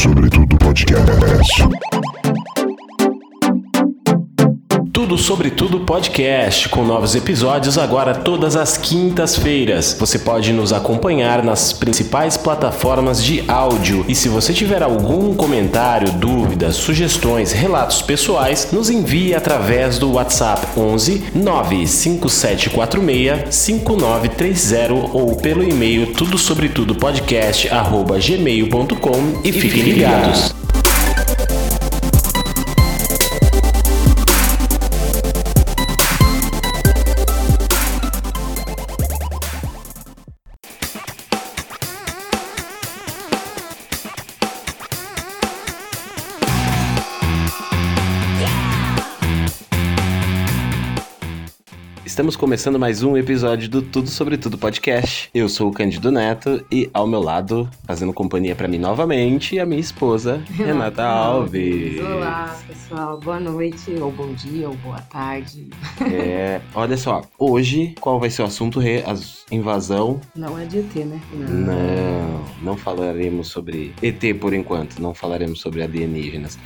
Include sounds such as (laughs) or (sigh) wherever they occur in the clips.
Sobretudo Podcast. Tudo sobre tudo podcast, com novos episódios agora todas as quintas-feiras. Você pode nos acompanhar nas principais plataformas de áudio. E se você tiver algum comentário, dúvidas, sugestões, relatos pessoais, nos envie através do WhatsApp 11 95746 5930 ou pelo e-mail tudo gmail.com e fiquem ligados. Estamos começando mais um episódio do Tudo Sobre Tudo podcast. Eu sou o Cândido Neto e ao meu lado, fazendo companhia para mim novamente, a minha esposa, (laughs) Renata Alves. Olá, pessoal. Boa noite, ou bom dia, ou boa tarde. (laughs) É, olha só, hoje qual vai ser o assunto? Re- A invasão? Não é de ET, né? Não, não falaremos sobre ET por enquanto, não falaremos sobre alienígenas.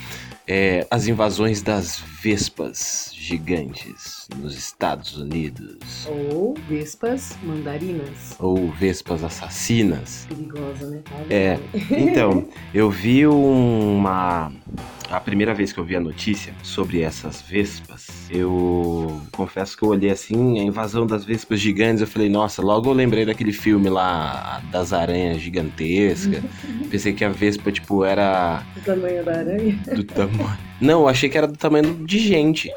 É, as invasões das vespas gigantes nos Estados Unidos. Ou vespas mandarinas. Ou vespas assassinas. Perigosa, né? É, então, (laughs) eu vi uma. A primeira vez que eu vi a notícia sobre essas vespas, eu confesso que eu olhei assim, a invasão das vespas gigantes, eu falei, nossa, logo eu lembrei daquele filme lá das aranhas gigantescas. (laughs) Pensei que a vespa, tipo, era O tamanho da aranha. do tamanho. Não, eu achei que era do tamanho de gente.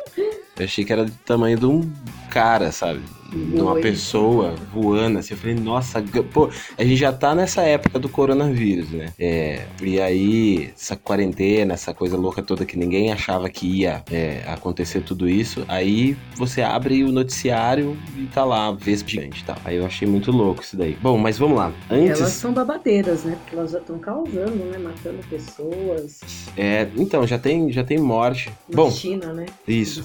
Eu achei que era do tamanho de um cara, sabe? De uma pessoa voando, assim. Eu falei, nossa, pô, a gente já tá nessa época do coronavírus, né? É, e aí, essa quarentena, essa coisa louca toda que ninguém achava que ia é, acontecer tudo isso. Aí você abre o noticiário e tá lá, Vespa gigante e tal. Aí eu achei muito louco isso daí. Bom, mas vamos lá. Antes. Elas são babadeiras, né? Porque elas já estão causando, né? Matando pessoas. É, então, já tem, já tem morte. Na Bom, China, né? isso.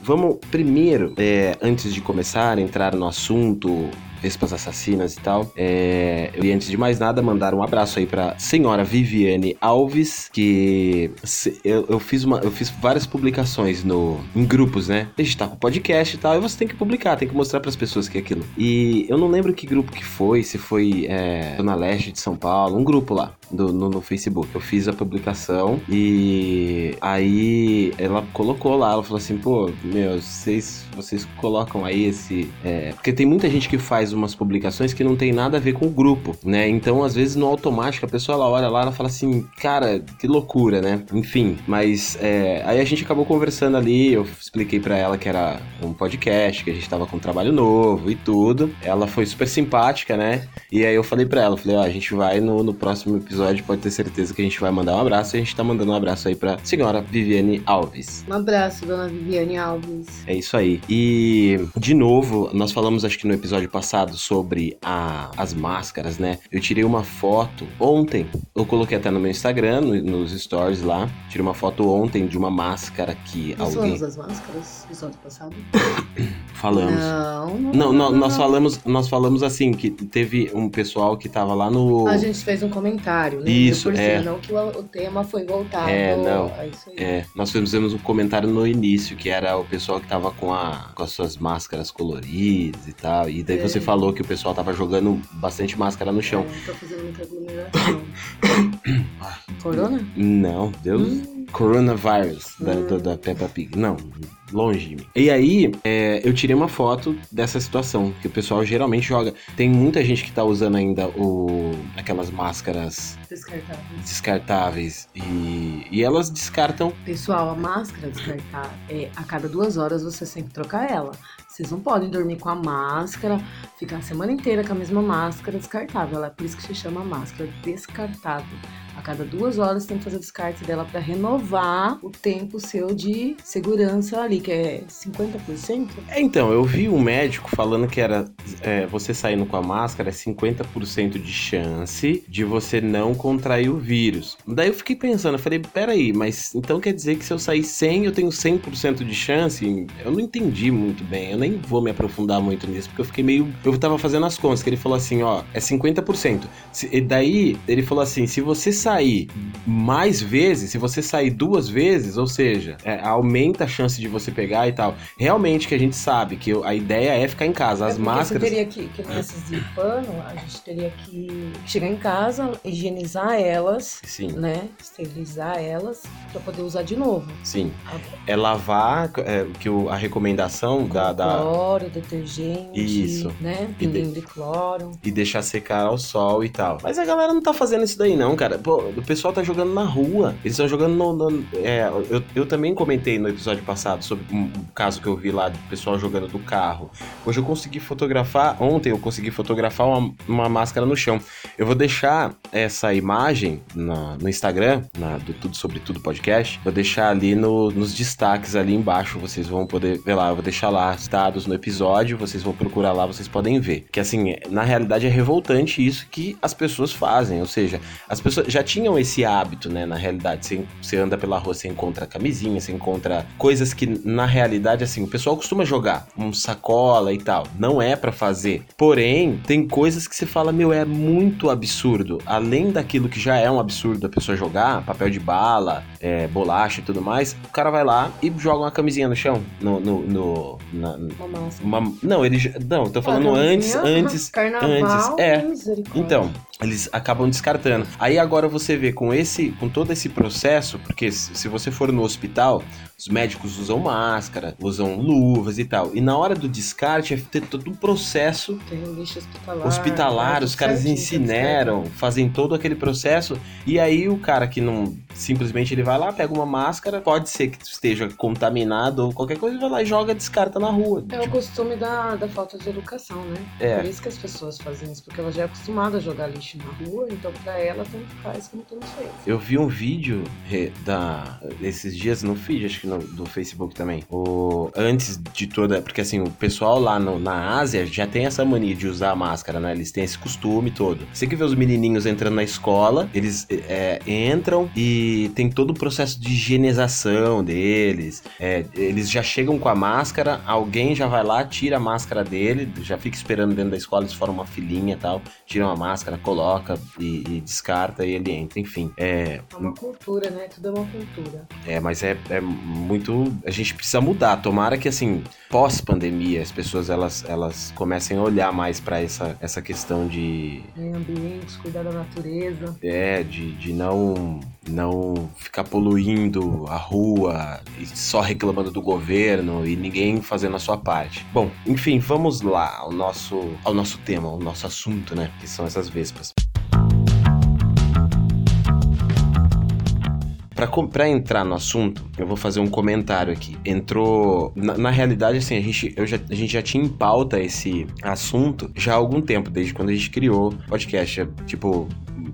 Vamos primeiro, é, antes de começar a entrar no assunto Vespas assassinas e tal, é, antes de mais nada mandar um abraço aí pra senhora Viviane Alves, que se- eu, eu fiz uma, eu fiz várias publicações no, em grupos, né? A gente tá com podcast e tal, e você tem que publicar, tem que mostrar pras pessoas que é aquilo. E eu não lembro que grupo que foi, se foi é, Zona Leste de São Paulo, um grupo lá. do- no, no Facebook. Eu fiz a publicação e aí ela colocou lá, ela falou assim, pô, meu, vocês, vocês colocam aí esse. é, porque tem muita gente que faz umas publicações que não tem nada a ver com o grupo, né? Então, às vezes, no automático, a pessoa ela olha lá, ela fala assim, cara, que loucura, né? Enfim, mas é, aí a gente acabou conversando ali, eu expliquei pra ela que era um podcast, que a gente tava com um trabalho novo e tudo. Ela foi super simpática, né? E aí eu falei pra ela, falei, ó, a gente vai no, no próximo episódio, pode ter certeza que a gente vai mandar um abraço, e a gente tá mandando um abraço aí pra senhora Viviane Alves. Um abraço, dona Viviane Alves. É isso aí. E, de novo, nós falamos, acho que no episódio passado, sobre a- as máscaras, né? Eu tirei uma foto ontem, eu coloquei até no meu Instagram, no- nos stories lá. Tirei uma foto ontem de uma máscara que Nós alguém. falamos das máscaras no passado? (coughs) Falamos. Não, não. Não, nós não. falamos, nós falamos assim, que teve um pessoal que tava lá no. A gente fez um comentário, né? Isso, Por é. cima, Não que o, o tema foi voltado. É, não. a isso aí. É, nós fizemos um comentário no início, que era o pessoal que tava com, a, com as suas máscaras coloridas e tal. E daí É. você falou que o pessoal tava jogando bastante máscara no chão. É, tô fazendo muita aglomeração. (coughs) Corona? Não, Deus. Hum. Coronavirus da, da, da Peppa Pig. Não, longe de mim. E aí, é, eu tirei uma foto dessa situação, que o pessoal geralmente joga. Tem muita gente que tá usando ainda o, aquelas máscaras Descartável. descartáveis e, e elas descartam. Pessoal, a máscara descartar, é, a cada duas horas você tem que trocar ela. Vocês não podem dormir com a máscara, ficar a semana inteira com a mesma máscara descartável. Ela é por isso que se chama máscara descartável. Cada duas horas tem que fazer descarte dela para renovar o tempo seu de segurança ali, que é 50%. É, então, eu vi um médico falando que era é, você saindo com a máscara é 50% de chance de você não contrair o vírus. Daí eu fiquei pensando, eu falei, peraí, mas então quer dizer que se eu sair sem, eu tenho 100% de chance? Eu não entendi muito bem, eu nem vou me aprofundar muito nisso, porque eu fiquei meio... Eu tava fazendo as contas, que ele falou assim, ó, é 50%. Se- E daí, ele falou assim, se você sair sair mais vezes, se você sair duas vezes, ou seja, é, aumenta a chance de você pegar e tal. Realmente que a gente sabe que a ideia é ficar em casa. As é máscaras. Você teria que, que nesses de pano, a gente teria que chegar em casa, higienizar elas, Sim, né? Esterilizar elas pra poder usar de novo. sim. É lavar, é, que o- a recomendação da, da- Cloro, detergente, Isso. né? E de- de cloro. e deixar secar ao sol e tal. Mas a galera não tá fazendo isso daí, não, cara. Pô, o pessoal tá jogando na rua. Eles estão jogando no. no- é, eu, eu também comentei no episódio passado sobre um, caso que eu vi lá do pessoal jogando do carro. Hoje eu consegui fotografar. Ontem eu consegui fotografar uma, uma máscara no chão. Eu vou deixar essa imagem na- no Instagram, na, do Tudo Sobre Tudo podcast. Vou deixar ali no- nos destaques ali embaixo. Vocês vão poder ver lá. Eu vou deixar lá dados no episódio. Vocês vão procurar lá, vocês podem ver. Que assim, na realidade é revoltante isso que as pessoas fazem. Ou seja, as pessoas já tinham esse hábito, né? Na realidade, você, você anda pela rua, você encontra camisinha, você encontra coisas que na realidade, assim, o pessoal costuma jogar, um sacola e tal. Não é pra fazer. Porém, tem coisas que você fala, meu, é muito absurdo. Além daquilo que já é um absurdo a pessoa jogar, papel de bala, é, bolacha e tudo mais, o cara vai lá e joga uma camisinha no chão, no. no, no- na- Uma não, ele. Não, tô falando antes, antes. Carnaval, antes, é. Então, eles acabam descartando. Aí agora você vê com esse, com todo esse processo, porque se você for no hospital, os médicos usam máscara, usam luvas e tal. E na hora do descarte é ter todo um processo Tem um lixo hospitalar. hospitalar, tá os caras certinho, incineram, fazem todo aquele processo. E aí o cara que não simplesmente ele vai lá, pega uma máscara, pode ser que esteja contaminado ou qualquer coisa, vai lá e joga, descarta na rua. É o costume da, da falta de educação, né? É. Por isso que as pessoas fazem isso, porque ela já é acostumada a jogar lixo na rua, então pra ela tanto faz como tanto fez. Eu vi um vídeo da esses dias no feed, acho que no- do Facebook também. O antes de toda, porque assim, o pessoal lá no- na Ásia já tem essa mania de usar máscara, né? Eles têm esse costume todo. Você que vê os menininhos entrando na escola, eles é, entram e tem todo o processo de higienização deles. É, eles já chegam com a máscara, alguém já vai lá, tira a máscara dele, já fica esperando dentro da escola, eles formam uma filinha e tal, tiram a máscara, coloca e, e descarta e ele entra. Enfim, é, É uma cultura, né? Tudo é uma cultura. é, mas é, é muito. A gente precisa mudar. Tomara que, assim, pós-pandemia, as pessoas elas, elas comecem a olhar mais pra essa, essa questão de. Meio ambiente, cuidar da natureza. É, de, de não, não ficar poluindo a rua e só reclamando do governo e ninguém fazendo a sua parte. Bom, enfim, vamos lá ao nosso, ao nosso tema, ao nosso assunto, né? Que são essas vespas. Pra entrar no assunto, eu vou fazer um comentário aqui. Entrou. Na, na realidade, assim, a gente, eu já, a gente já tinha em pauta esse assunto já há algum tempo, desde quando a gente criou o podcast. Tipo,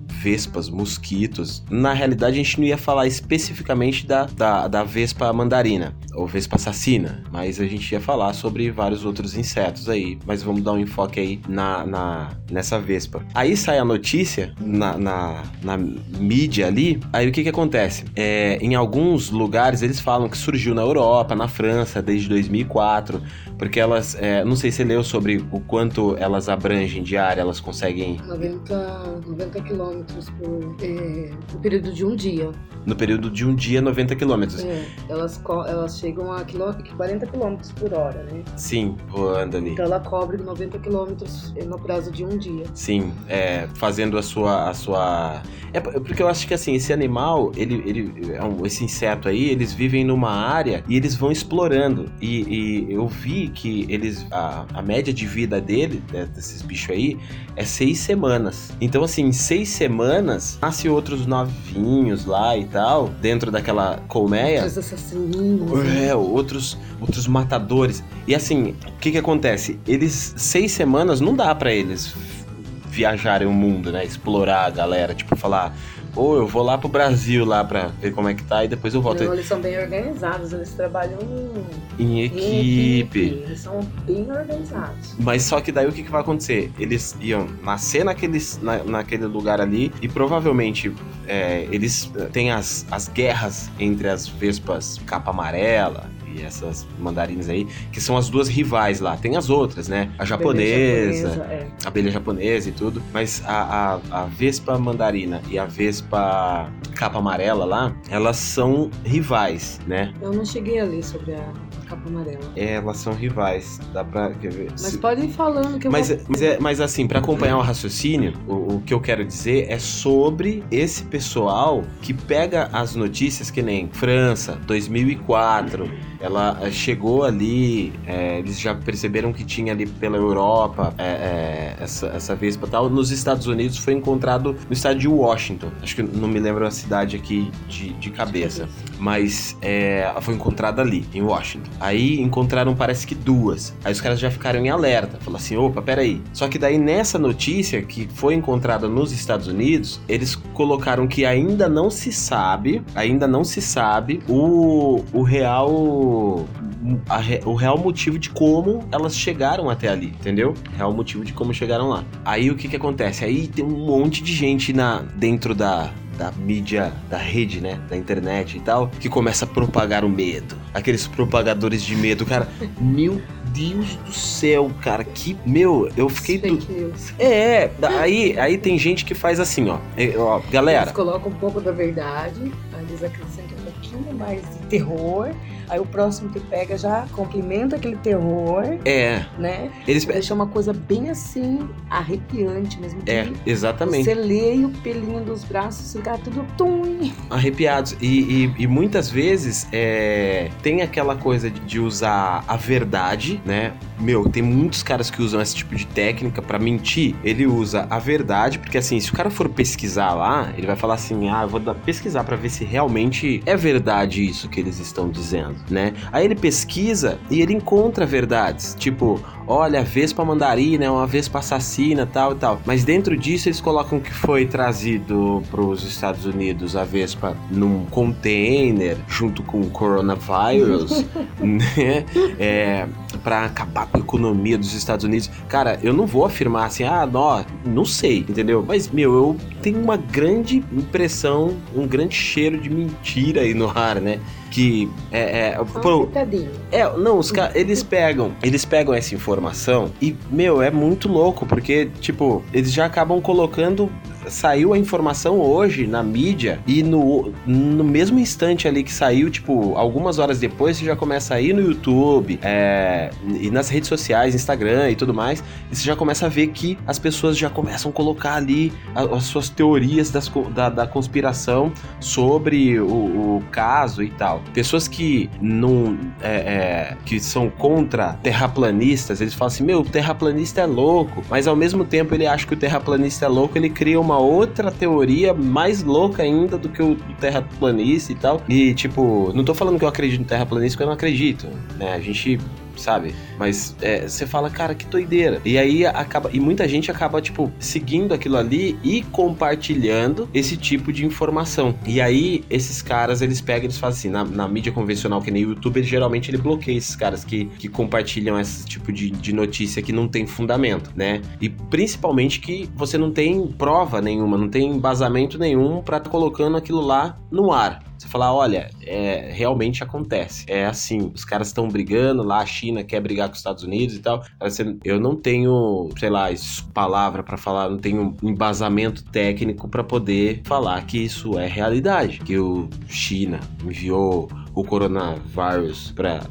vespas, mosquitos. Na realidade, a gente não ia falar especificamente da, da, da vespa mandarina ou vespa assassina, mas a gente ia falar sobre vários outros insetos aí. Mas vamos dar um enfoque aí na, na, nessa vespa. Aí sai a notícia na, na, na mídia ali. Aí o que que acontece? É, em alguns lugares eles falam que surgiu na Europa, na França, desde 2004, porque elas, é, não sei se você leu sobre o quanto elas abrangem de área, elas conseguem 90, 90 quilômetros por é, no período de um dia. No período de um dia 90 quilômetros. É, elas, elas chegam a quilô- 40 quilômetros por hora, né? Sim, voando ali. Então ela cobre 90 quilômetros no prazo de um dia. Sim, é, fazendo a sua, a sua. É porque eu acho que assim esse animal, ele, ele, é um- esse inseto aí, eles vivem numa área e eles vão explorando. E, e eu vi que eles, a, a média de vida dele, desses bichos aí, é seis semanas. Então assim, em seis semanas nasce outros novinhos lá e tal, dentro daquela colmeia. Os assassininhos. né? É, outros, outros matadores. E assim, o que que acontece? Eles, seis semanas, não dá pra eles viajarem o mundo, né? Explorar a galera, tipo, falar, ou eu vou lá pro Brasil lá pra ver como é que tá e depois eu volto Não, eles são bem organizados, eles trabalham em em em equipe. Eles são bem organizados. Mas só que daí o que, que vai acontecer? Eles iam nascer naqueles, na, naquele lugar ali e provavelmente é, eles têm as, as guerras entre as vespas capa amarela e essas mandarinas aí, que são as duas rivais lá. Tem as outras, né? A japonesa, japonesa, é. a abelha japonesa e tudo. Mas a, a, a vespa mandarina e a vespa capa amarela lá, elas são rivais, né? Eu não cheguei a ler sobre a, capa amarela. É, elas são rivais. Dá pra. Quer ver? Mas Se- pode ir falando que eu Mas, vou... mas, é, mas assim, pra acompanhar o raciocínio, o, o que eu quero dizer é sobre esse pessoal que pega as notícias que nem França, 2004, ela eh, chegou ali, eh, eles já perceberam que tinha ali pela Europa eh, eh, essa, essa vespa e tal. Nos Estados Unidos foi encontrado no estado de Washington. Acho que não me lembro a cidade aqui de, de cabeça mas é, foi encontrada ali, em Washington. Aí encontraram, parece que duas. Aí os caras já ficaram em alerta, falaram assim: opa, peraí. Só que daí nessa notícia que foi encontrada nos Estados Unidos, eles colocaram que ainda não se sabe, ainda não se sabe o, o real. A re- o real motivo de como elas chegaram até ali, entendeu? Real motivo de como chegaram lá. Aí o que que acontece? Aí tem um monte de gente na, dentro da, da mídia, da rede, né? Da internet e tal, que começa a propagar o medo. Aqueles propagadores de medo, cara. (laughs) Meu Deus do céu, cara. Que. Meu, eu fiquei. do-. É, aí, aí tem gente que faz assim, ó. É, ó galera, Eles colocam um pouco da verdade, aí eles acrescentam um pouquinho mais de terror, aí o próximo que pega já complementa aquele terror, é. né? Eles. Deixa uma coisa bem assim, arrepiante mesmo. É, exatamente. Você lê e o pelinho dos braços fica tudo tum. arrepiados. E, e- e muitas vezes é, tem aquela coisa de, de usar a verdade, né? Meu, tem muitos caras que usam esse tipo de técnica pra mentir. Ele usa a verdade, porque assim, se o cara for pesquisar lá, ele vai falar assim: ah, eu vou pesquisar pra ver se realmente é verdade isso que eles estão dizendo, né? Aí ele pesquisa e ele encontra verdades, tipo. Olha, a Vespa mandarina é uma Vespa assassina, tal e tal. Mas dentro disso eles colocam que foi trazido para os Estados Unidos a Vespa num container junto com o coronavírus, (laughs) né? É, para acabar com a economia dos Estados Unidos. Cara, eu não vou afirmar assim, ah, não, não sei, entendeu? Mas, meu, eu tenho uma grande impressão, um grande cheiro de mentira aí no ar, né? Que é, é, Só um é, não, os caras, eles pegam, eles pegam essa informação e, meu, é muito louco, porque, tipo, eles já acabam colocando. Saiu a informação hoje na mídia e no, no mesmo instante ali que saiu, tipo, algumas horas depois, você já começa a ir no YouTube é, e nas redes sociais, Instagram e tudo mais, e você já começa a ver que as pessoas já começam a colocar ali a- as suas teorias das da, da conspiração sobre o, o caso e tal. Pessoas que não é, é, que são contra terraplanistas, eles falam assim: meu, o terraplanista é louco, mas ao mesmo tempo ele acha que o terraplanista é louco, ele cria uma outra teoria mais louca ainda do que o terraplanista e tal. E tipo, não tô falando que eu acredito no terraplanista, porque eu não acredito, né? A gente sabe? Mas é, você fala, cara, que doideira. E aí acaba. E muita gente acaba, tipo, seguindo aquilo ali e compartilhando esse tipo de informação. E aí, esses caras, eles pegam e eles fazem assim, na, na mídia convencional, que nem o YouTube, geralmente ele bloqueia esses caras que, que compartilham esse tipo de, de notícia que não tem fundamento, né? E principalmente que você não tem prova nenhuma, não tem embasamento nenhum pra tá colocando aquilo lá no ar. Você falar, olha, é, realmente acontece. É assim, os caras estão brigando lá, a China quer brigar com os Estados Unidos e tal. Eu não tenho, sei lá, palavra pra falar, não tenho embasamento técnico pra poder falar que isso é realidade. Que o China enviou o coronavírus pra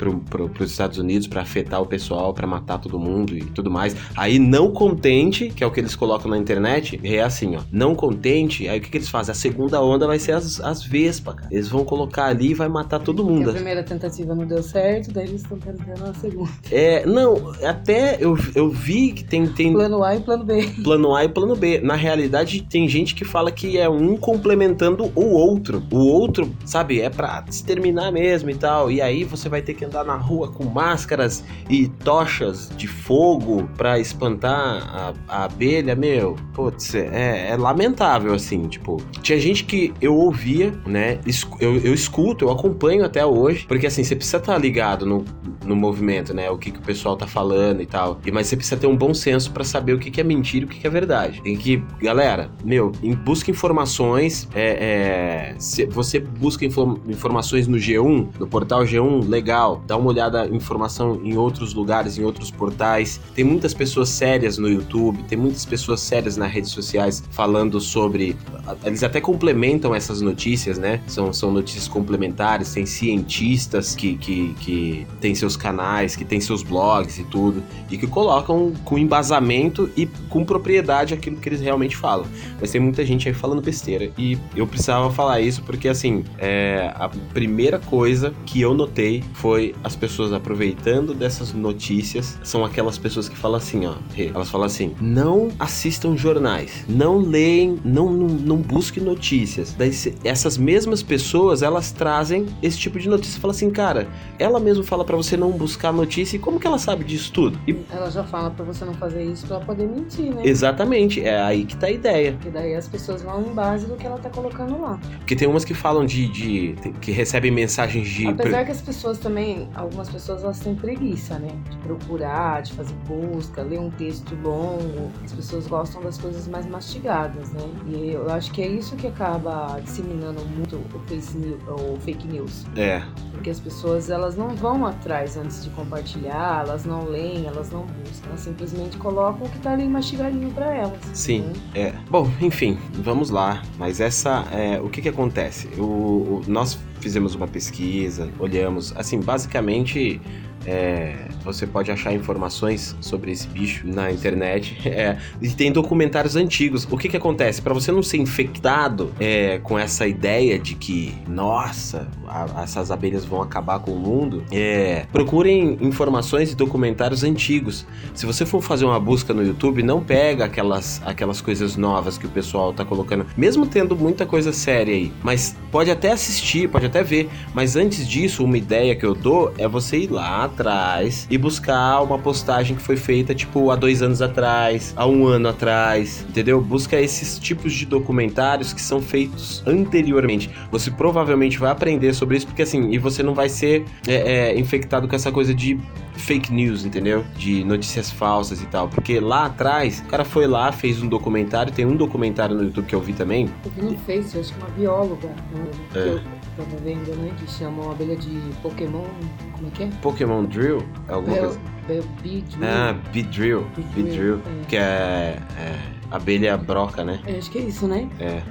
pro, pro, pros Estados Unidos pra afetar o pessoal, pra matar todo mundo e tudo mais. Aí, não contente, que é o que eles colocam na internet, é assim, ó. Não contente, aí o que, que eles fazem? A segunda onda vai ser as, as Vespa, cara. Eles vão colocar ali e vai matar todo mundo. a primeira tentativa não deu certo, daí eles estão tentando a segunda. É, não, até eu, eu vi que tem, tem Plano A e plano B. plano A e plano B. Na realidade, tem gente que fala que é um complementando o outro. O outro, sabe, é pra exterminar mesmo e tal. E aí você vai ter que andar na rua com máscaras e tochas de fogo pra espantar a, a abelha, meu, putz, é, é lamentável, assim, tipo, tinha gente que eu ouvia, né, eu, eu escuto, eu acompanho até hoje, porque assim, você precisa estar tá ligado no, no movimento, né, o que, que o pessoal tá falando e tal, e, mas você precisa ter um bom senso para saber o que, que é mentira e o que, que é verdade. Tem que, galera, meu, busca informações, é, é, você busca inform, informações no G1, no portal G1, legal, dá uma olhada em informação em outros lugares, em outros portais, tem muitas pessoas sérias no YouTube, tem muitas pessoas sérias nas redes sociais falando sobre. Eles até complementam essas notícias, né? São, são notícias complementares, tem cientistas que, que, que têm seus canais, que têm seus blogs e tudo, e que colocam com embasamento e com propriedade aquilo que eles realmente falam. Mas tem muita gente aí falando besteira. E eu precisava falar isso porque, assim, é, a primeira coisa que eu notei foi as pessoas aproveitando dessas notícias. São aquelas pessoas que falam assim, ó. Elas falam assim: não assistam jornais, não leem, não, não, não busquem notícias. Daí, essas mesmas pessoas, elas trazem esse tipo de notícia. Fala assim, cara, ela mesmo fala para você não buscar notícia e como que ela sabe disso tudo? E... Ela já fala para você não fazer isso pra poder mentir, né? Exatamente, é aí que tá a ideia. Porque daí as pessoas vão em base do que ela tá colocando lá. Porque tem umas que falam de. de que recebem mensagens de. Apesar que as pessoas também, algumas pessoas elas têm preguiça, né? De procurar, de fazer busca, ler um texto longo. As pessoas gostam das coisas mais mastigadas, né? E eu acho que é isso que acaba disseminando muito o fake news. É. Porque as pessoas elas não vão atrás antes de compartilhar, elas não leem, elas não buscam, elas simplesmente colocam o que tá ali mastigadinho para elas. Sim, né? é. Bom, enfim, vamos lá. Mas essa, é, o que que acontece? O, o, nós fizemos uma pesquisa, olhamos, assim, basicamente é, você pode achar informações sobre esse bicho na internet. (laughs) É, e tem documentários antigos. O que que acontece? Para você não ser infectado é, com essa ideia de que, nossa, a, essas abelhas vão acabar com o mundo, é, procurem informações e documentários antigos. Se você for fazer uma busca no YouTube, não pega aquelas, aquelas coisas novas que o pessoal tá colocando, mesmo tendo muita coisa séria aí. Mas pode até assistir, pode até ver. Mas antes disso, uma ideia que eu dou é você ir lá atrás e buscar uma postagem que foi feita, tipo, há dois anos atrás, há um ano atrás, entendeu? Busca esses tipos de documentários que são feitos anteriormente. Você provavelmente vai aprender sobre isso, porque assim, e você não vai ser é, é, infectado com essa coisa de fake news, entendeu? De notícias falsas e tal. Porque lá atrás, o cara foi lá, fez um documentário, tem um documentário no YouTube que eu vi também. Eu vi no Face, acho que uma bióloga, né? É. Eu tava vendo, né? Que chama uma abelha de Pokémon. Como é que é? Pokémon Drill? É alguma Bel, coisa. Bel, Drill. Ah, Beedrill. Beedrill. É. Que é, é abelha broca, né? Eu acho que é isso, né? É.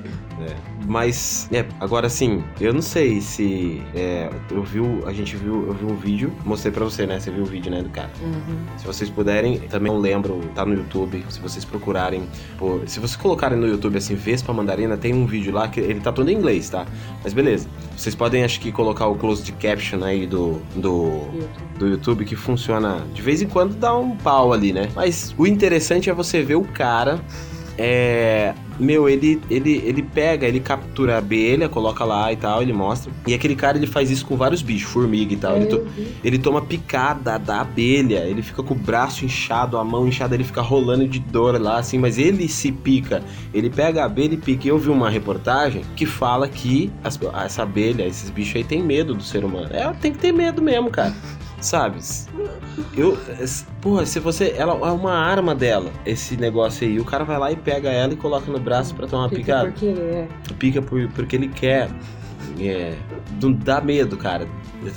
É. Mas, é, agora sim, eu não sei se. É, eu vi, a gente viu, eu vi um vídeo, mostrei pra você, né? Você viu o vídeo, né, do cara. Uhum. Se vocês puderem, também não lembro, tá no YouTube, se vocês procurarem. Por, se vocês colocarem no YouTube assim, Vespa Mandarina, tem um vídeo lá que ele tá todo em inglês, tá? Mas beleza. Vocês podem, acho que, colocar o closed caption aí do, do, do YouTube que funciona. De vez em quando dá um pau ali, né? Mas o interessante é você ver o cara. É, meu, ele, ele, ele pega, ele captura a abelha, coloca lá e tal, ele mostra. E aquele cara, ele faz isso com vários bichos, formiga e tal. Ele, to, ele toma picada da abelha, ele fica com o braço inchado, a mão inchada, ele fica rolando de dor lá, assim, mas ele se pica. Ele pega a abelha e pica. Eu vi uma reportagem que fala que as, essa abelha, esses bichos aí, tem medo do ser humano. É, tem que ter medo mesmo, cara. Sabe? Eu. Porra, se você. Ela é uma arma dela, esse negócio aí. O cara vai lá e pega ela e coloca no braço pra tomar Pica picada. porque ele é. Pica por, porque ele quer. É, não dá medo, cara.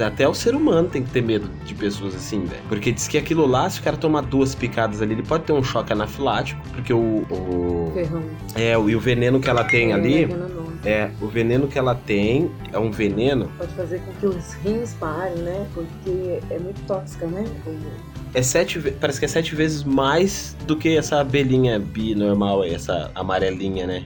Até o ser humano tem que ter medo de pessoas assim, velho. Porque diz que aquilo lá, se o cara tomar duas picadas ali, ele pode ter um choque anafilático, porque o. o Ferrão. é, o, e o veneno que ela tem É, ali. venenoso. É, o veneno que ela tem é um veneno. Pode fazer com que os rins parem, né? Porque é muito tóxica, né? O é sete, parece que é sete vezes mais do que essa abelhinha bi normal aí, essa amarelinha, né?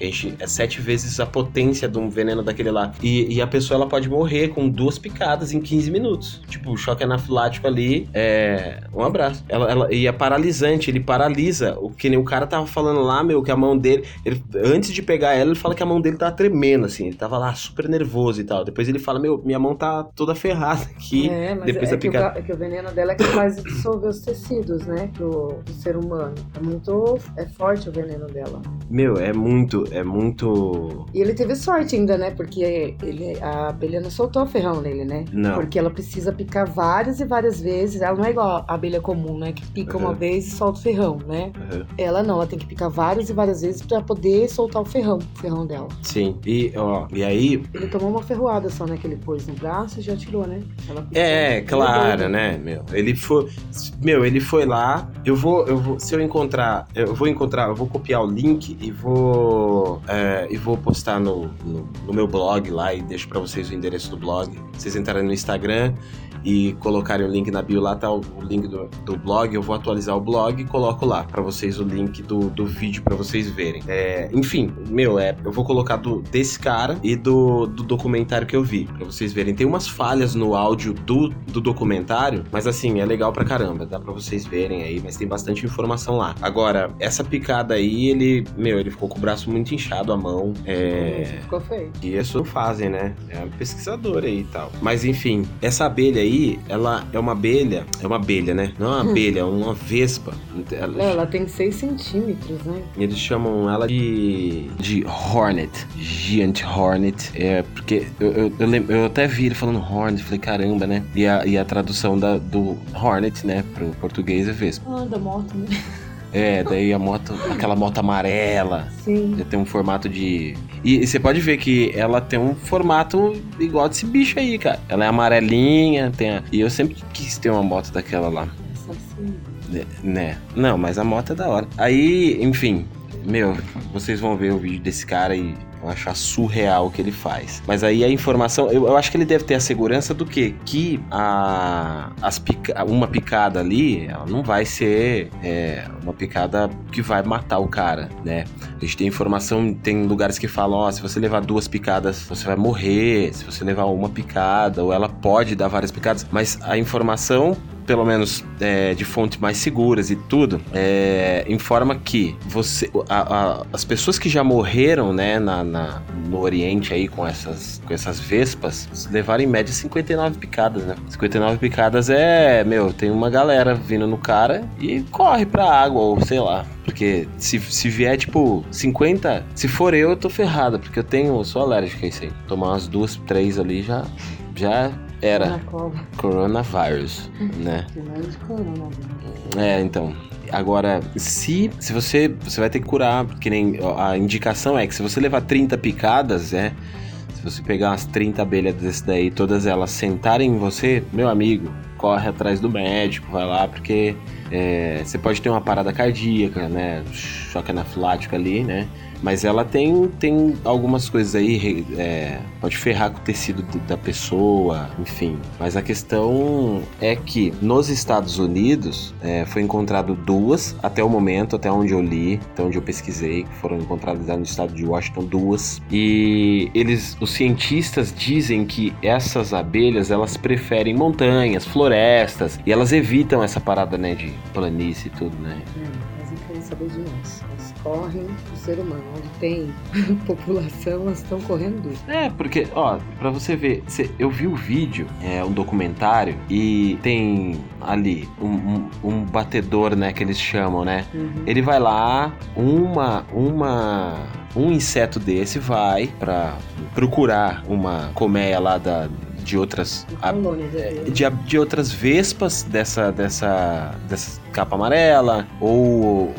Enche, é sete vezes a potência de um veneno daquele lá. E, e a pessoa ela pode morrer com duas picadas em 15 minutos. Tipo, o choque anafilático ali é. Um abraço. Ela, ela- e é paralisante, ele paralisa. O que nem o cara tava falando lá, meu, que a mão dele. ele- antes de pegar ela, ele fala que a mão dele tava tremendo, assim. Ele tava lá super nervoso e tal. Depois ele fala, meu, minha mão tá toda ferrada aqui. É, mas depois é da que, o, picada. é que o veneno dela é capaz dissolver os tecidos, né? Pro, pro ser humano. É muito. É forte o veneno dela. Meu, é muito, é muito. E ele teve sorte ainda, né? Porque ele, a abelha não soltou o ferrão nele, né? Não. Porque ela precisa picar várias e várias vezes. Ela não é igual a abelha comum, né? Que pica uma Uhum. vez e solta o ferrão, né? Uhum. Ela não, ela tem que picar várias e várias vezes pra poder soltar o ferrão, o ferrão dela. Sim. E, ó, e aí, Ele tomou uma ferroada só, né? Que ele pôs no braço e já tirou, né? Ela. É, claro, né, meu? Ele foi. Meu, ele foi lá. Eu vou, eu vou. Se eu encontrar. Eu vou encontrar, eu vou copiar o link e vou. é, e vou postar no, no, no meu blog lá e deixo pra vocês o endereço do blog. Vocês entrarem no Instagram e colocarem o link na bio lá, tá o, o link do, do blog. Eu vou atualizar o blog e coloco lá pra vocês o link do, do vídeo pra vocês verem. É, enfim, meu, é, eu vou colocar do, desse cara e do, do documentário que eu vi, pra vocês verem. Tem umas falhas no áudio do, do documentário, mas assim, é legal pra caramba, dá pra vocês verem aí, mas tem bastante informação lá. Agora, essa picada aí, ele, meu, ele ficou com o braço muito inchado, a mão, é... Ficou feio. E isso não fazem, né? É um pesquisador aí e tal. Mas enfim, essa abelha aí, ela é uma abelha. É uma abelha, né? Não é uma abelha, é uma vespa. Ela- É, ela tem 6 centímetros, né? eles chamam ela de. de Hornet. Giant Hornet. É, porque eu, eu, eu, lem- eu até vi ele falando Hornet, falei, caramba, né? E a, e a tradução da, do Hornet, né, pro português é Vespa. Ah, da moto, né? (laughs) É, daí a moto, aquela moto amarela, Sim. já tem um formato de. E, e você pode ver que ela tem um formato igual desse bicho aí, cara. Ela é amarelinha, tem a... E eu sempre quis ter uma moto daquela lá. Essa sim. Né, Né? Não, mas a moto é da hora. Aí, enfim, meu, vocês vão ver o vídeo desse cara e vão achar surreal o que ele faz. Mas aí a informação, eu, eu acho que ele deve ter a segurança do quê? Que a, as pica, uma picada ali, ela não vai ser é, uma picada que vai matar o cara, né? A gente tem informação, tem lugares que falam, ó, se você levar duas picadas, você vai morrer. Se você levar uma picada, ou ela pode dar várias picadas, mas a informação pelo menos é, de fontes mais seguras e tudo, é, informa que você, a- a- as pessoas que já morreram, né, na, na- no Oriente aí com essas, com essas vespas, levaram em média 59 picadas, né? 59 picadas é, meu, tem uma galera vindo no cara e corre pra água ou sei lá. Porque se, se vier, tipo, 50, se for eu, eu tô ferrado, porque eu tenho, eu sou alérgico a isso aí. Tomar umas duas, três ali já, já era coronavírus, né? Que não é. É, então. Agora, se, se você você vai ter que curar, que nem a indicação é que se você levar 30 picadas, é, se você pegar umas 30 abelhas desse daí, todas elas sentarem em você, meu amigo, corre atrás do médico, vai lá, porque é, você pode ter uma parada cardíaca, né? Choque anafilático ali, né? Mas ela tem, tem algumas coisas aí, é, pode ferrar com o tecido do- da pessoa, enfim. Mas a questão é que nos Estados Unidos é, foi encontrado duas, até o momento, até onde eu li, até onde eu pesquisei, foram encontradas lá no estado de Washington, duas. E eles, os cientistas dizem que essas abelhas, elas preferem montanhas, florestas, e elas evitam essa parada, né, de planície e tudo, né? É, mas não querem saber de nós. Correm do ser humano. Onde tem (laughs) população, elas estão correndo duro. É, porque, ó, pra você ver, cê- eu vi o vídeo, é um documentário, e tem ali um, um- um batedor, né, que eles chamam, né? Uhum. Ele vai lá, uma, uma, um inseto desse vai pra procurar uma colmeia lá da, de outras de abelha. de, outras vespas dessa, dessa, dessa capa amarela ou.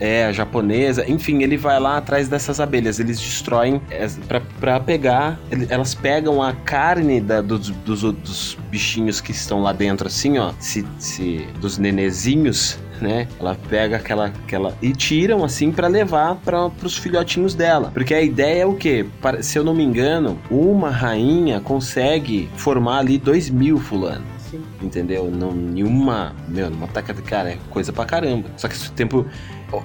É, a japonesa, enfim, ele vai lá atrás dessas abelhas, eles destroem es- pra, pra pegar, elas pegam a carne da- dos, dos, dos bichinhos que estão lá dentro, assim, ó, se, se, dos nenezinhos, né? Ela pega aquela, aquela e tiram assim pra levar para os filhotinhos dela, porque a ideia é o quê? Para- Se eu não me engano, uma rainha consegue formar ali dois mil fulanos. Entendeu? Não, nenhuma, meu, numa taca de cara, é coisa pra caramba. Só que esse tempo,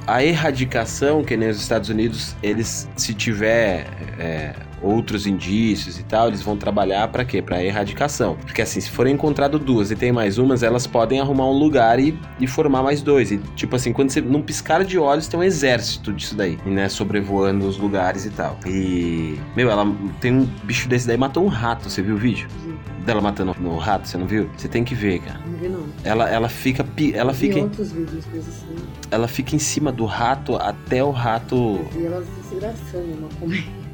a erradicação, que nem os Estados Unidos, eles, se tiver é, outros indícios e tal, eles vão trabalhar pra quê? Pra erradicação. Porque assim, se forem encontrado duas e tem mais umas, elas podem arrumar um lugar e, e formar mais dois. E tipo assim, quando você, num piscar de olhos, tem um exército disso daí, né? Sobrevoando os lugares e tal. E, meu, ela tem um bicho desse daí, matou um rato, você viu o vídeo? Dela matando no rato, você não viu? Você tem que ver, cara. Não vi não. Ela, ela fica. Ela Vi fica, outros vídeos, coisas assim. ela fica em cima do rato até o rato. E elas desgraçando uma comédia.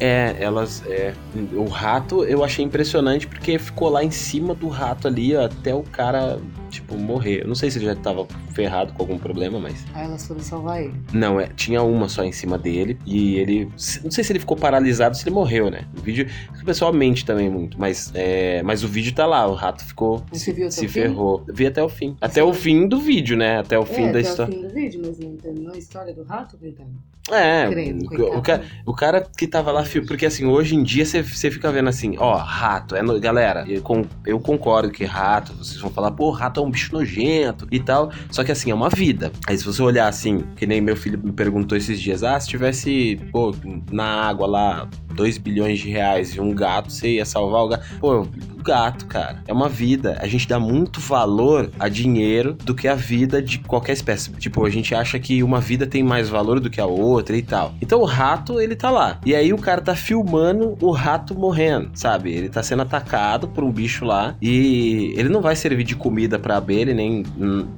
É, elas. É, o rato eu achei impressionante porque ficou lá em cima do rato ali até o cara, tipo, morrer. Eu não sei se ele já tava ferrado com algum problema, mas. Aí elas foram salvar ele. Não, é, tinha uma só em cima dele e ele. Não sei se ele ficou paralisado, se ele morreu, né? O vídeo. O pessoal mente também muito, mas, é, mas o vídeo tá lá, o rato ficou. Você se viu até se o fim? ferrou. Vi até o fim. Até o fim do vídeo, né? Até o fim é, da até história. o fim do vídeo, mas não terminou a história do rato, coitado. É, Credo, o, o ca- o cara que tava lá, porque assim, hoje em dia você fica vendo assim, ó, rato, é no- galera, eu, con- eu concordo que rato, vocês vão falar, pô, rato é um bicho nojento e tal, só que assim, é uma vida. Aí se você olhar assim, que nem meu filho me perguntou esses dias, ah, se tivesse, pô, na água lá, 2 bilhões de reais e um gato, você ia salvar o gato? Pô, o gato, cara, é uma vida. A gente dá muito valor a dinheiro do que a vida de qualquer espécie. Tipo, a gente acha que uma vida tem mais valor do que a outra e tal. Então o rato, ele tá lá. E aí o cara tá filmando o rato morrendo, sabe? Ele tá sendo atacado por um bicho lá e ele não vai servir de comida pra abelha nem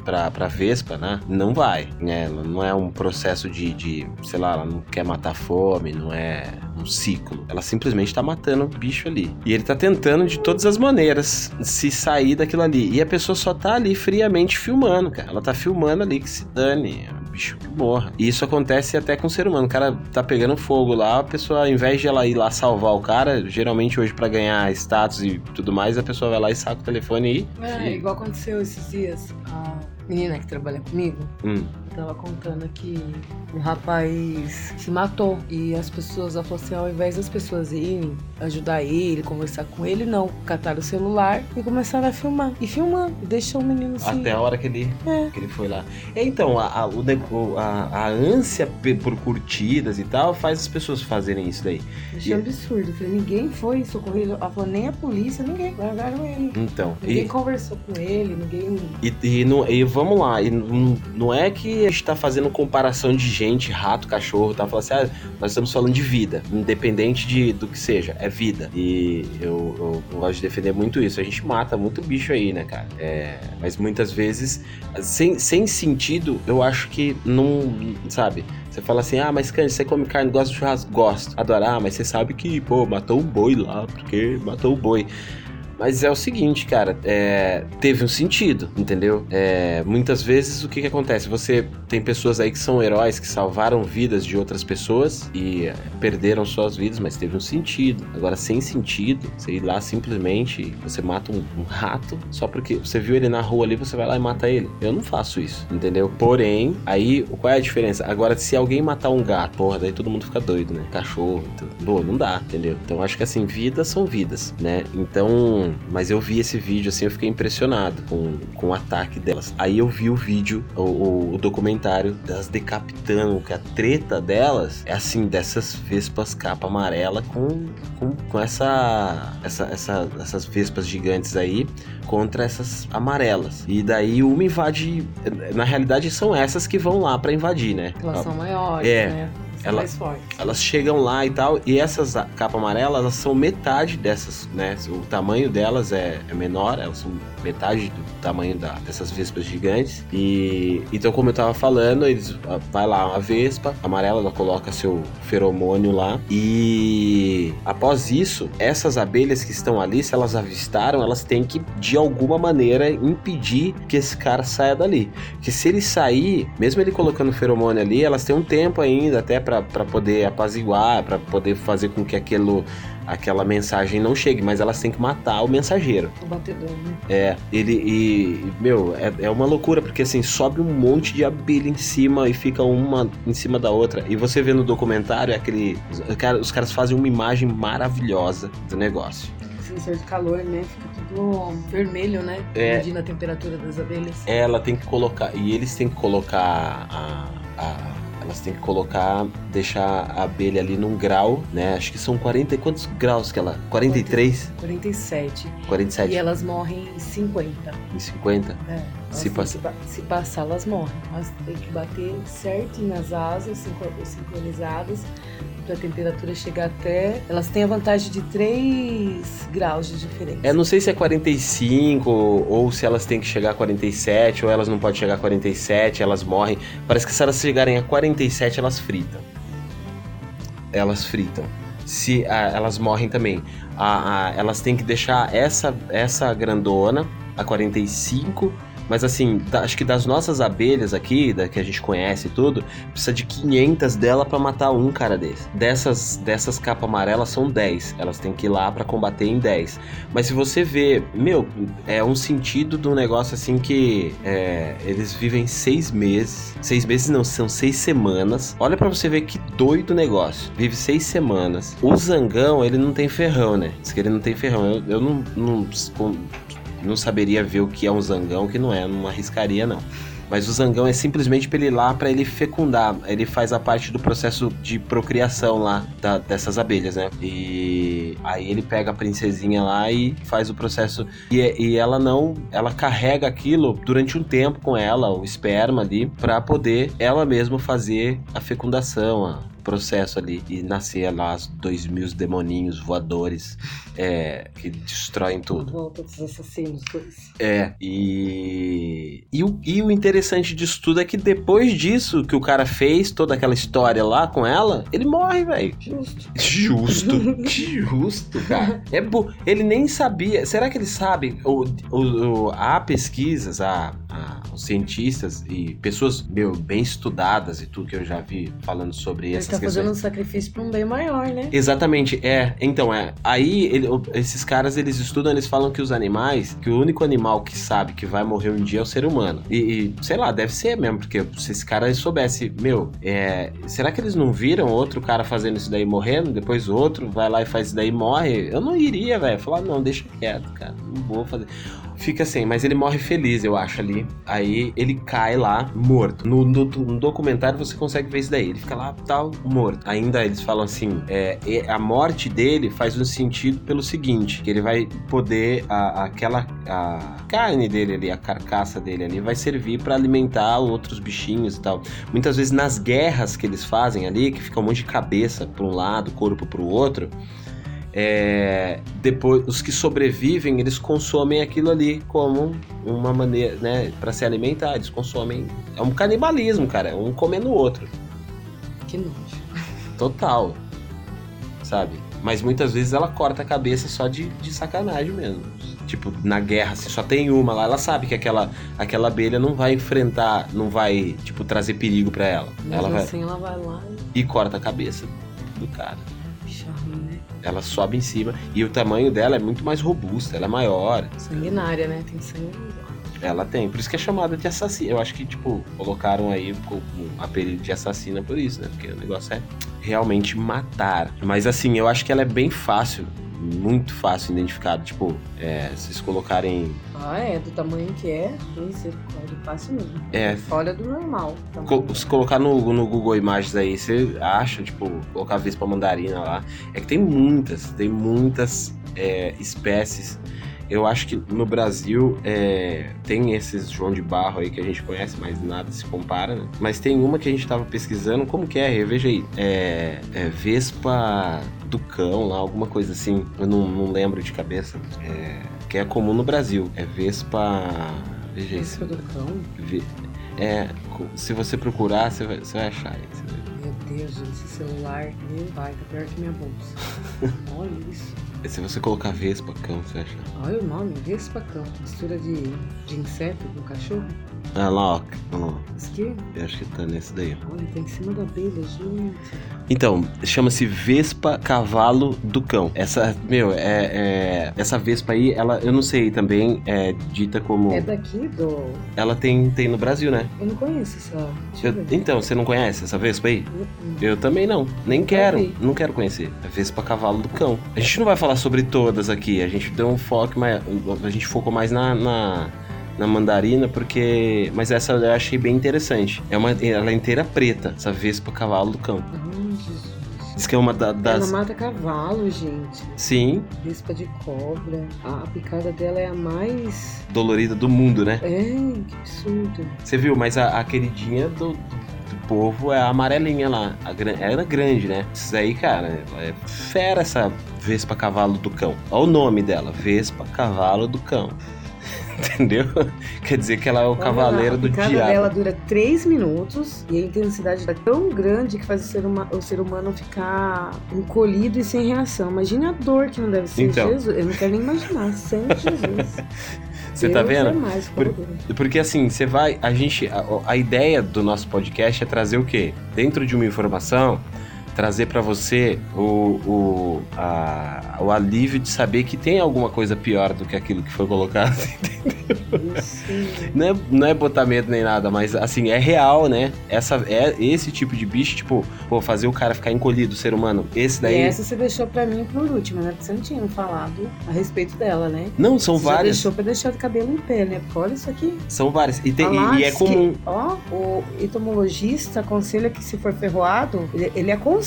pra, pra vespa, né? Não vai, né? Não é um processo de, de, sei lá, ela não quer matar fome, não é um ciclo. Ela simplesmente tá matando o bicho ali. E ele tá tentando de todas as maneiras se sair daquilo ali. E a pessoa só tá ali friamente filmando, cara. Ela tá filmando ali que se dane, bicho que morra. E isso acontece até com o ser humano. O cara tá pegando fogo lá, a pessoa, ao invés de ela ir lá salvar o cara, geralmente hoje pra ganhar status e tudo mais, a pessoa vai lá e saca o telefone e. É, igual aconteceu esses dias. A menina que trabalha comigo Hum, tava contando que um rapaz se matou. E as pessoas, ela falou assim, ao invés das pessoas irem ajudar ele, conversar com ele, não. Cataram o celular e começaram a filmar. E filmando. E deixou o menino assim. Até a hora que ele, É. que ele foi lá. Então, a, a, o a- a ânsia por curtidas e tal faz as pessoas fazerem isso daí. Achei um absurdo. Falei, ninguém foi socorrido. Ela falou, nem a polícia, ninguém. Largaram ele. Então, Ninguém e, conversou com ele, ninguém. e, e não- e vamos lá, e não, não é que a gente tá fazendo comparação de gente, rato, cachorro, tá? Falando assim, ah, nós estamos falando de vida, independente de, do que seja, é vida. E eu, eu, gosto de defender muito isso. A gente mata muito bicho aí, né, cara? É, mas muitas vezes, sem, sem sentido, eu acho que não, sabe? Você fala assim, ah, mas Cândido, você come carne, gosta de churrasco? Gosto. Adoro, ah, mas você sabe que, pô, matou um boi lá, porque matou o boi. Mas é o seguinte, cara, é, teve um sentido, entendeu? É, muitas vezes o que, que acontece? Você tem pessoas aí que são heróis, que salvaram vidas de outras pessoas e é, perderam suas vidas, mas teve um sentido. Agora, sem sentido, você ir lá simplesmente, você mata um, um rato só porque você viu ele na rua ali, você vai lá e mata ele. Eu não faço isso, entendeu? Porém, aí qual é a diferença? Agora, se alguém matar um gato, porra, daí todo mundo fica doido, né? Cachorro, tudo. Pô, não dá, entendeu? Então acho que assim, vidas são vidas, né? Então, mas eu vi esse vídeo assim, eu fiquei impressionado com, com o ataque delas. Aí eu vi o vídeo, o, o- o documentário das decapitando, que a treta delas é assim, dessas vespas capa amarela com, com, com essa, essa, essa- essas vespas gigantes aí contra essas amarelas. E daí uma invade, na realidade são essas que vão lá pra invadir, né? Elas são maiores, É. né? Ela- mais fortes. Elas chegam lá e tal, e essas a- capa amarela, elas são metade dessas, né? O tamanho delas é, é menor, elas são metade do tamanho da- dessas vespas gigantes. E então, como eu tava falando, eles ah, vai lá uma vespa amarela, ela coloca seu feromônio lá. E após isso, essas abelhas que estão ali, se elas avistaram, elas têm que de alguma maneira impedir que esse cara saia dali. Que se ele sair, mesmo ele colocando feromônio ali, elas têm um tempo ainda até pra pra poder apaziguar, pra poder fazer com que aquilo, aquela mensagem não chegue, mas elas têm que matar o mensageiro. O batedor, né? É, ele e. Meu, é, é uma loucura, porque assim, sobe um monte de abelha em cima e fica uma em cima da outra. E você vê no documentário é aquele. Os, cara- os caras fazem uma imagem maravilhosa do negócio. Sensor de calor, né? Fica tudo vermelho, né? É. Medindo a temperatura das abelhas. Ela tem que colocar. E eles têm que colocar a. a- elas têm que colocar, deixar a abelha ali num grau, né? Acho que são 40. e Quantos graus que ela. 43? 47. 47? E elas morrem em 50. Em 50? É, elas Se passa- ba- se passar, elas morrem. Elas têm que bater certinho nas asas, sincro- sincronizadas, para a temperatura chegar até. Elas têm a vantagem de 3 graus de diferença. É, não sei se é 45 ou se elas têm que chegar a 47 ou elas não podem chegar a 47, elas morrem. Parece que se elas chegarem a 47, elas fritam. Elas fritam. Se ah, elas morrem também. A- a- elas têm que deixar essa essa grandona a 45, mas assim, da- acho que das nossas abelhas aqui, da que a gente conhece e tudo, precisa de 500 dela pra matar um cara desse. Dessas dessas capas amarelas são 10. Elas têm que ir lá pra combater em 10. Mas se você vê, meu, é um sentido de um negócio assim que é, eles vivem seis meses. Seis meses não, são seis semanas. Olha pra você ver que doido negócio. Vive seis semanas. O zangão, ele não tem ferrão, né? Diz que ele não tem ferrão. Eu, eu não, não, não saberia ver o que é um zangão, que não é. Não arriscaria, não. Mas o zangão é simplesmente pra ele ir lá pra ele fecundar. Ele faz a parte do processo de procriação lá da- dessas abelhas, né? E aí ele pega a princesinha lá e faz o processo. E, e ela não. Ela carrega aquilo durante um tempo com ela, o esperma ali, pra poder ela mesma fazer a fecundação, a- processo ali. E nascer lá os dois mil demoninhos voadores é, que destroem tudo. Volta dos assassinos, dois. É, e. E o, e o interessante disso tudo é que depois disso que o cara fez, toda aquela história lá com ela, ele morre, velho. Justo. Justo, (laughs) justo, cara. É bo... Ele nem sabia. Será que ele sabe? O, o, o- há pesquisas, há, há os cientistas e pessoas meu, bem estudadas e tudo que eu já vi falando sobre essas tá fazendo um sacrifício pra um bem maior, né? Exatamente, é. Então, é. Aí, ele- esses caras, eles estudam, eles falam que os animais, que o único animal que sabe que vai morrer um dia é o ser humano. E, e, sei lá, deve ser mesmo, porque se esse cara soubesse, meu, é, será que eles não viram outro cara fazendo isso daí morrendo? Depois outro vai lá e faz isso daí e morre? Eu não iria, velho. Falar, não, deixa quieto, cara. Não vou fazer. Fica assim, mas ele morre feliz, eu acho, ali. Aí ele cai lá, morto. No, no- no documentário você consegue ver isso daí. Ele fica lá, tal, morto. Ainda eles falam assim: é, a morte dele faz um sentido pelo seguinte: que ele vai poder. A, aquela. A carne dele ali, a carcaça dele ali, vai servir pra alimentar outros bichinhos e tal. Muitas vezes nas guerras que eles fazem ali, que fica um monte de cabeça pra um lado, corpo pro outro. É, depois os que sobrevivem eles consomem aquilo ali como uma maneira né para se alimentar. Eles consomem é um canibalismo cara um comendo o outro. Que nojo. (laughs) total. Sabe? Mas muitas vezes ela corta a cabeça só de, de sacanagem mesmo. Tipo na guerra se só tem uma lá ela sabe que aquela aquela abelha não vai enfrentar não vai tipo trazer perigo para ela. Mesmo ela vai assim, ela vai lá e corta a cabeça do cara? Ela sobe em cima e o tamanho dela é muito mais robusta, ela é maior. Sanguinária, né? Tem sangue. Ela tem, por isso que é chamada de assassina. Eu acho que, tipo, colocaram aí o o apelido de assassina por isso, né? Porque o negócio é realmente matar. Mas assim, eu acho que ela é bem fácil, muito fácil identificada. Tipo, é, vocês colocarem. Ah, é, do tamanho que é, misericórdia, fácil mesmo. É. Fora do normal. Co- se colocar no, no Google Imagens aí, você acha, tipo, colocar Vespa mandarina lá. É que tem muitas, tem muitas é, espécies. Eu acho que no Brasil é, tem esses João de Barro aí que a gente conhece, mas nada se compara, né? Mas tem uma que a gente tava pesquisando, como que é? Veja aí. É, é Vespa do cão lá, alguma coisa assim. Eu não, não lembro de cabeça. É, que é comum no Brasil. É Vespa. Veja Vespa do cão? Ve- É, se você procurar, você vai, você vai achar. vai- Meu Deus, gente, esse celular, meu pai, tá pior que minha bolsa. (laughs) Olha isso. Se você colocar Vespa, cão, você vai achar. Olha o nome, Vespa cão. Mistura de, de inseto com cachorro. Ah, lá, ó. Isso aqui, eu acho que tá nesse daí. ó. olha, tá em cima da abelha, gente. Então, chama-se Vespa Cavalo do Cão. Essa, meu, é, é- Essa Vespa aí, ela, eu não sei também, é dita como. É daqui do... Ela tem, tem no Brasil, né? Eu não conheço essa... Eu então, você não conhece essa Vespa aí? Hum, Eu também não. Nem quero. Não quero conhecer. É Vespa Cavalo do Cão. A gente não vai falar falar sobre todas aqui. A gente deu um foco, mais, a gente focou mais na, na, na mandarina, porque. Mas essa eu achei bem interessante. É uma, ela é inteira preta, essa vespa cavalo do. Ai, Jesus. Diz que é uma da- das. Ela mata cavalo, gente. Sim, Vespa de cobra. A, a picada dela é a mais. dolorida do mundo, né? É, que absurdo. Você viu, mas a, a queridinha do, do, povo é a amarelinha lá. A, é grande, né? Isso aí, cara, é fera essa Vespa Cavalo do Cão. Olha o nome dela, Vespa Cavalo do Cão. (laughs) Entendeu? Quer dizer que ela é o Olha cavaleiro lá, do a picada diabo. dela dura 3 minutos e a intensidade é tão grande que faz o ser, huma- o ser humano ficar encolhido e sem reação. Imagine a dor que não deve ser. Então. Jesus, eu não quero nem imaginar. Santo (laughs) Jesus. Você tá vendo? É mais, Por- Porque assim, você vai. A gente. A, a ideia do nosso podcast é trazer o quê? Dentro de uma informação, trazer pra você o, o, a- o alívio de saber que tem alguma coisa pior do que aquilo que foi colocado. (laughs) Não é, não é botamento nem nada, mas assim, é real, né? Essa, é esse tipo de bicho, tipo, pô, fazer o cara ficar encolhido, o ser humano. Esse E daí. essa você deixou pra mim por último, né? Porque você não tinha falado a respeito dela, né? Não, são você várias. deixou pra deixar o cabelo em pé, né? Porque olha isso aqui. São várias. E, tem, e, e é diz que- comum. ó, o entomologista aconselha que se for ferroado, ele, ele aconselha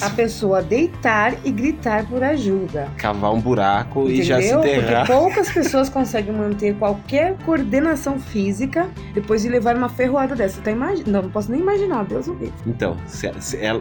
a pessoa a deitar e gritar por ajuda. Cavar um buraco e já se Entendeu? enterrar. Porque poucas pessoas conseguem manter qualquer coordenação física depois de levar uma ferroada dessa. Tá imagi... Não, não posso nem imaginar, Deus o livre. Então,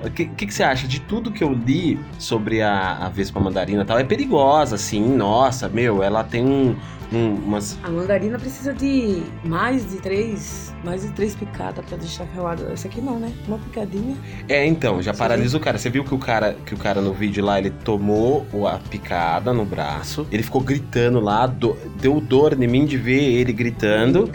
o que, que, que você acha de tudo que eu li sobre a, a Vespa Mandarina e tal? É perigosa, assim, nossa, meu, ela tem um, um- umas. A mandarina precisa de mais de três, mais de três picadas pra deixar ferroada. Essa aqui não, né? Uma picadinha. É, então, já Você paralisa o cara. Você viu que o cara, que o cara no vídeo lá, ele tomou a picada no braço, ele ficou gritando lá, do- deu dor em mim de ver ele gritando.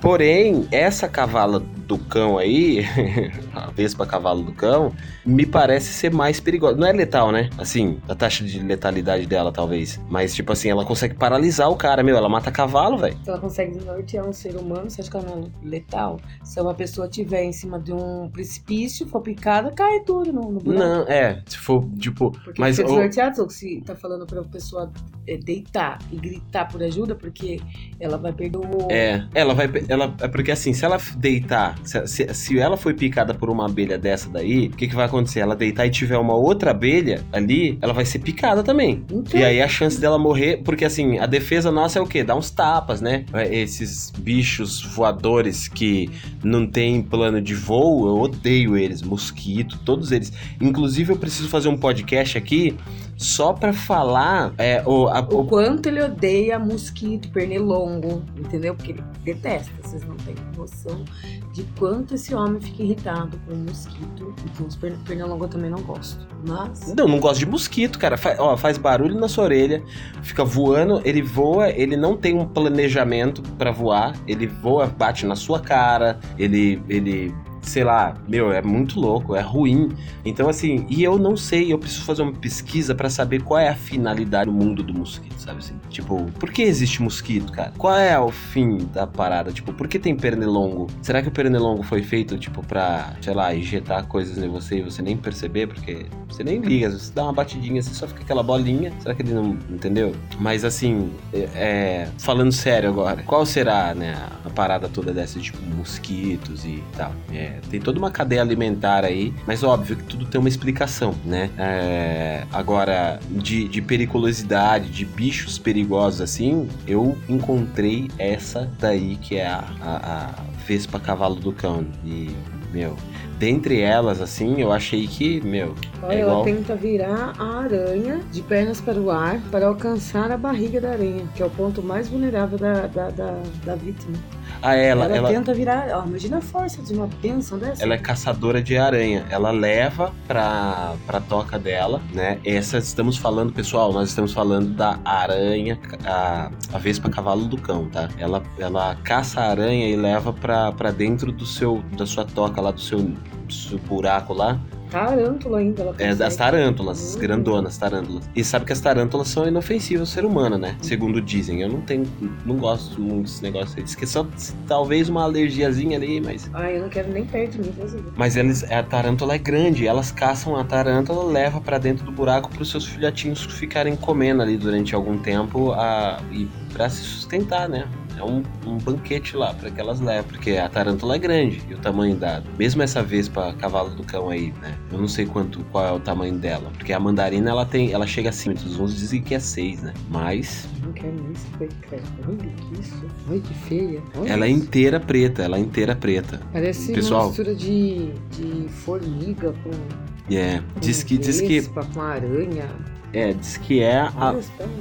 Porém, essa cavala do cão aí, (laughs) a Vespa cavalo do cão, me parece ser mais perigosa. Não é letal, né? Assim, a taxa de letalidade dela, talvez. Mas, tipo assim, ela consegue paralisar o cara, meu. Ela mata cavalo, velho. Se ela consegue desnortear um ser humano, você acha que ela não é letal? Se uma pessoa estiver em cima de um precipício, for picada, cai tudo no, no buraco. Não, é. Se for, tipo. Porque Mas fica o- desnorteado, ou se tá falando pra pessoa é, deitar e gritar por ajuda, porque ela vai perder o... É, ela vai. Ela, é porque assim, se ela deitar, se, se, se ela foi picada por uma abelha dessa daí, o que, que vai acontecer? Ela deitar e tiver uma outra abelha ali, ela vai ser picada também. Então, E aí a chance dela morrer, porque assim, a defesa nossa é o quê? Dar uns tapas, né? Esses bichos voadores que não tem plano de voo, eu odeio eles, mosquito, todos eles. Inclusive eu preciso fazer um podcast aqui só pra falar é, o, a- o o- quanto ele odeia mosquito, pernilongo, entendeu? Porque ele detesta, vocês não têm noção de quanto esse homem fica irritado com o mosquito. Então os per- pernilongo eu também não gosto. Mas... Não, não gosto de mosquito, cara. Fa- ó, faz barulho na sua orelha, fica voando, ele voa, ele não tem um planejamento pra voar, ele voa, bate na sua cara, ele, ele, sei lá, meu, é muito louco, é ruim. Então, assim, e eu não sei, eu preciso fazer uma pesquisa pra saber qual é a finalidade do mundo do mosquito, sabe assim? Tipo, por que existe mosquito, cara? Qual é o fim da parada? Tipo, por que tem pernilongo? Será que o pernilongo foi feito, tipo, pra, sei lá, injetar coisas em você e você nem perceber? Porque você nem liga, você dá uma batidinha, você só fica aquela bolinha. Será que ele não. Entendeu? Mas assim, é, é, falando sério agora, qual será, né, a parada toda dessa, tipo, mosquitos e tal? É, tem toda uma cadeia alimentar aí, mas óbvio que tudo tem uma explicação, né? É, agora, de, de periculosidade, de bichos perigosos assim, eu encontrei essa daí que é a, a, a Vespa Cavalo do Cão. E, meu, dentre elas, assim, eu achei que, meu, Olha, é ela igual. tenta virar a aranha de pernas para o ar para alcançar a barriga da aranha, que é o ponto mais vulnerável da, da, da, da vítima. Ah, ela, Ela, ela, tenta virar. Ó, imagina a força de uma bênção dessa. ela é caçadora de aranha. Ela leva pra, pra toca dela, né? Essa estamos falando, pessoal, nós estamos falando da aranha, a, a Vespa Cavalo do Cão, tá? Ela, ela caça a aranha e leva pra, pra dentro do seu, da sua toca lá, do seu, do seu buraco lá, tarântula ainda. Ela É das tarântulas, as Hum. grandonas tarântulas. E sabe que as tarântulas são inofensivas ao ser humano, né? Segundo dizem. Eu não tenho, não gosto muito desse negócio aí. Diz que só talvez uma alergiazinha ali, mas. Ai, eu não quero nem perto de mim, Deus me livre. Mas eles, a tarântula é grande, elas caçam a tarântula, leva pra dentro do buraco para os seus filhotinhos ficarem comendo ali durante algum tempo a, e para se sustentar, né? É um, um banquete lá para que elas levem, porque a tarântula é grande e o tamanho da. Mesmo essa vespa cavalo do cão aí, né? Eu não sei quanto qual é o tamanho dela, porque a mandarina ela tem, ela chega acima dos uns dizem que é 6, né? Mas Não quero nem saber, cara. Olha que isso. Olha que feia. Olha ela é isso. inteira preta, ela é inteira preta. Parece Pessoal. uma mistura de, de formiga com, É, com diz que diz que vespa, com aranha. É, diz que é a,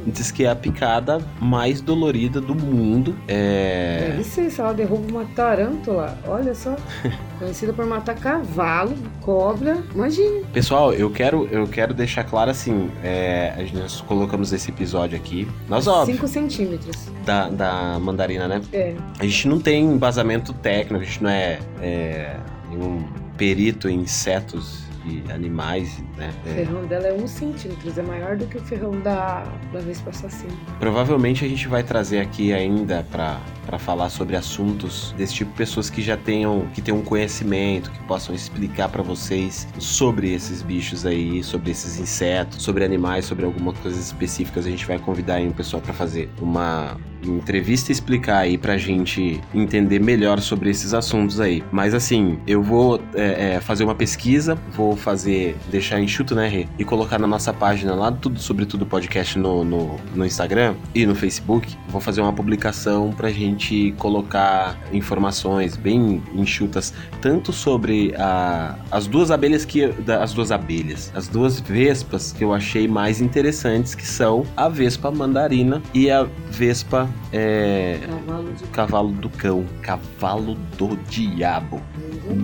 diz que é a picada mais dolorida do mundo. É, Deve ser, se ela derruba uma tarântula, olha só. (laughs) Conhecida por matar cavalo, cobra. Imagina. Pessoal, eu quero, eu quero deixar claro assim, é, nós colocamos esse episódio aqui, nós óbvio, 5 centímetros. da, da mandarina, né? É. A gente não tem embasamento técnico, a gente não é, é nenhum perito em insetos e animais, né? O ferrão dela é 1 centímetro, é maior do que o ferrão da, da Vespa Assassina. provavelmente a gente vai trazer aqui ainda para para falar sobre assuntos desse tipo, pessoas que já tenham que tenham um conhecimento, que possam explicar para vocês sobre esses bichos aí, sobre esses insetos, sobre animais, sobre algumas coisas específicas. A gente vai convidar aí um pessoal para fazer uma entrevista e explicar aí pra gente entender melhor sobre esses assuntos aí. Mas assim, eu vou é, é, fazer uma pesquisa, vou fazer, deixar enxuto, né, Rê? E colocar na nossa página lá do Tudo Sobre Tudo Podcast no, no, no Instagram e no Facebook. Vou fazer uma publicação pra gente colocar informações bem enxutas, tanto sobre a, as duas abelhas que. da- As duas abelhas, as duas vespas que eu achei mais interessantes, que são a Vespa Mandarina e a Vespa é, Cavalo de Cavalo do Cão. Cavalo do Diabo.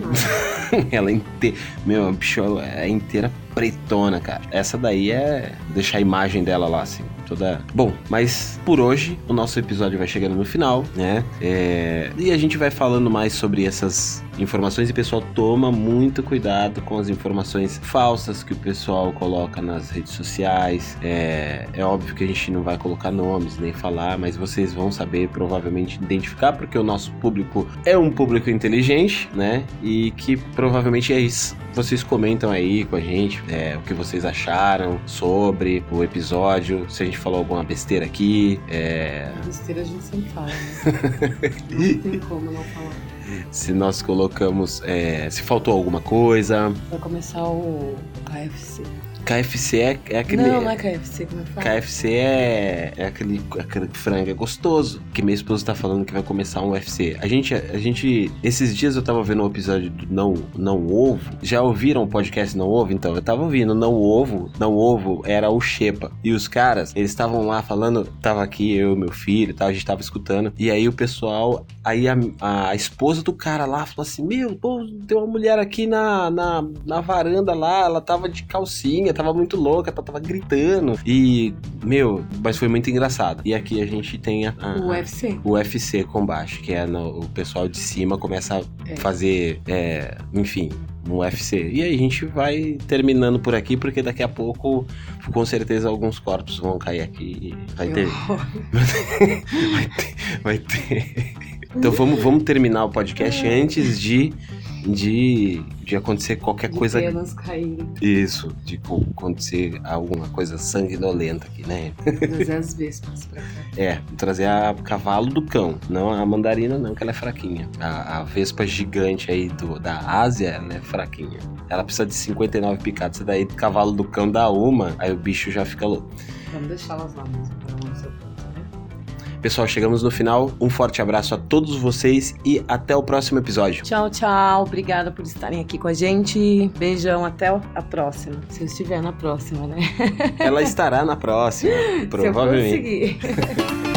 (laughs) Ela é inteira. Meu, a bicho é inteira pretona, cara. Essa daí é. Deixar a imagem dela lá, assim. Toda. Bom, mas por hoje o nosso episódio vai chegando no final, né? É, E a gente vai falando mais sobre essas informações e pessoal toma muito cuidado com as informações falsas que o pessoal coloca nas redes sociais. É, é óbvio que a gente não vai colocar nomes nem falar, mas vocês vão saber provavelmente identificar porque o nosso público é um público inteligente, né? E que provavelmente é isso. Vocês comentam aí com a gente é, o que vocês acharam sobre o episódio, se a gente falou alguma besteira aqui, é, Besteira a gente sempre fala, né? (laughs) Não tem como não falar. se nós colocamos, é, se faltou alguma coisa. Vai começar o KFC. KFC é, é aquele. Não, não é KFC, como é que fala? KFC é, é aquele, aquele frango é gostoso. Que minha esposa tá falando que vai começar um UFC. A gente, a gente. Esses dias eu tava vendo o episódio do Não, não Ovo. Já ouviram o podcast Não Ovo? Então, eu tava ouvindo Não Ovo. Não Ovo era o Shepa. E os caras, eles estavam lá falando. Tava aqui, eu e meu filho e tal, a gente tava escutando. E aí o pessoal. Aí a, a esposa do cara lá falou assim: Meu, pô, tem uma mulher aqui na, na, na varanda lá, ela tava de calcinha, tava muito louca, tava gritando. E, meu, mas foi muito engraçado. E aqui a gente tem a, a- O UFC. o UFC combate, que é no- o pessoal de cima começa a É. fazer, é, enfim, um UFC. E aí a gente vai terminando por aqui, porque daqui a pouco, com certeza, alguns corpos vão cair aqui. Vai ter, (laughs) vai ter. Vai ter. Então vamos, vamos terminar o podcast antes de, de, de acontecer qualquer De coisa. penas caírem. Isso, de co- acontecer alguma coisa sanguinolenta aqui, né? Trazer (laughs) as vespas pra cá. É, trazer a cavalo do cão, não a mandarina não, que ela é fraquinha. A, a vespa gigante aí do, da Ásia, ela é fraquinha. Ela precisa de 59 picadas, daí cavalo do cão dá uma, aí o bicho já fica louco. Vamos deixá-las lá mesmo, Pessoal, chegamos no final. Um forte abraço a todos vocês e até o próximo episódio. Tchau, tchau. Obrigada por estarem aqui com a gente. Beijão, até a próxima. Se eu estiver na próxima, né? Ela estará na próxima, provavelmente. (laughs) Se eu conseguir. (laughs)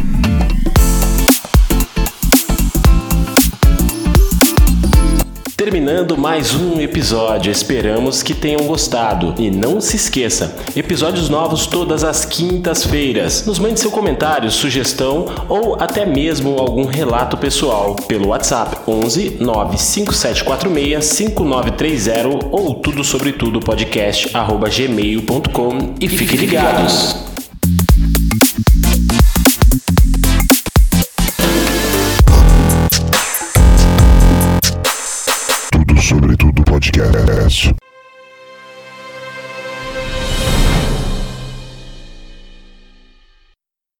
Terminando mais um episódio, esperamos que tenham gostado. E não se esqueça, episódios novos todas as quintas-feiras. Nos mande seu comentário, sugestão ou até mesmo algum relato pessoal pelo WhatsApp 11 95746 5930 ou tudo sobre tudo podcast arroba gmail.com e fiquem ligados. Podcast.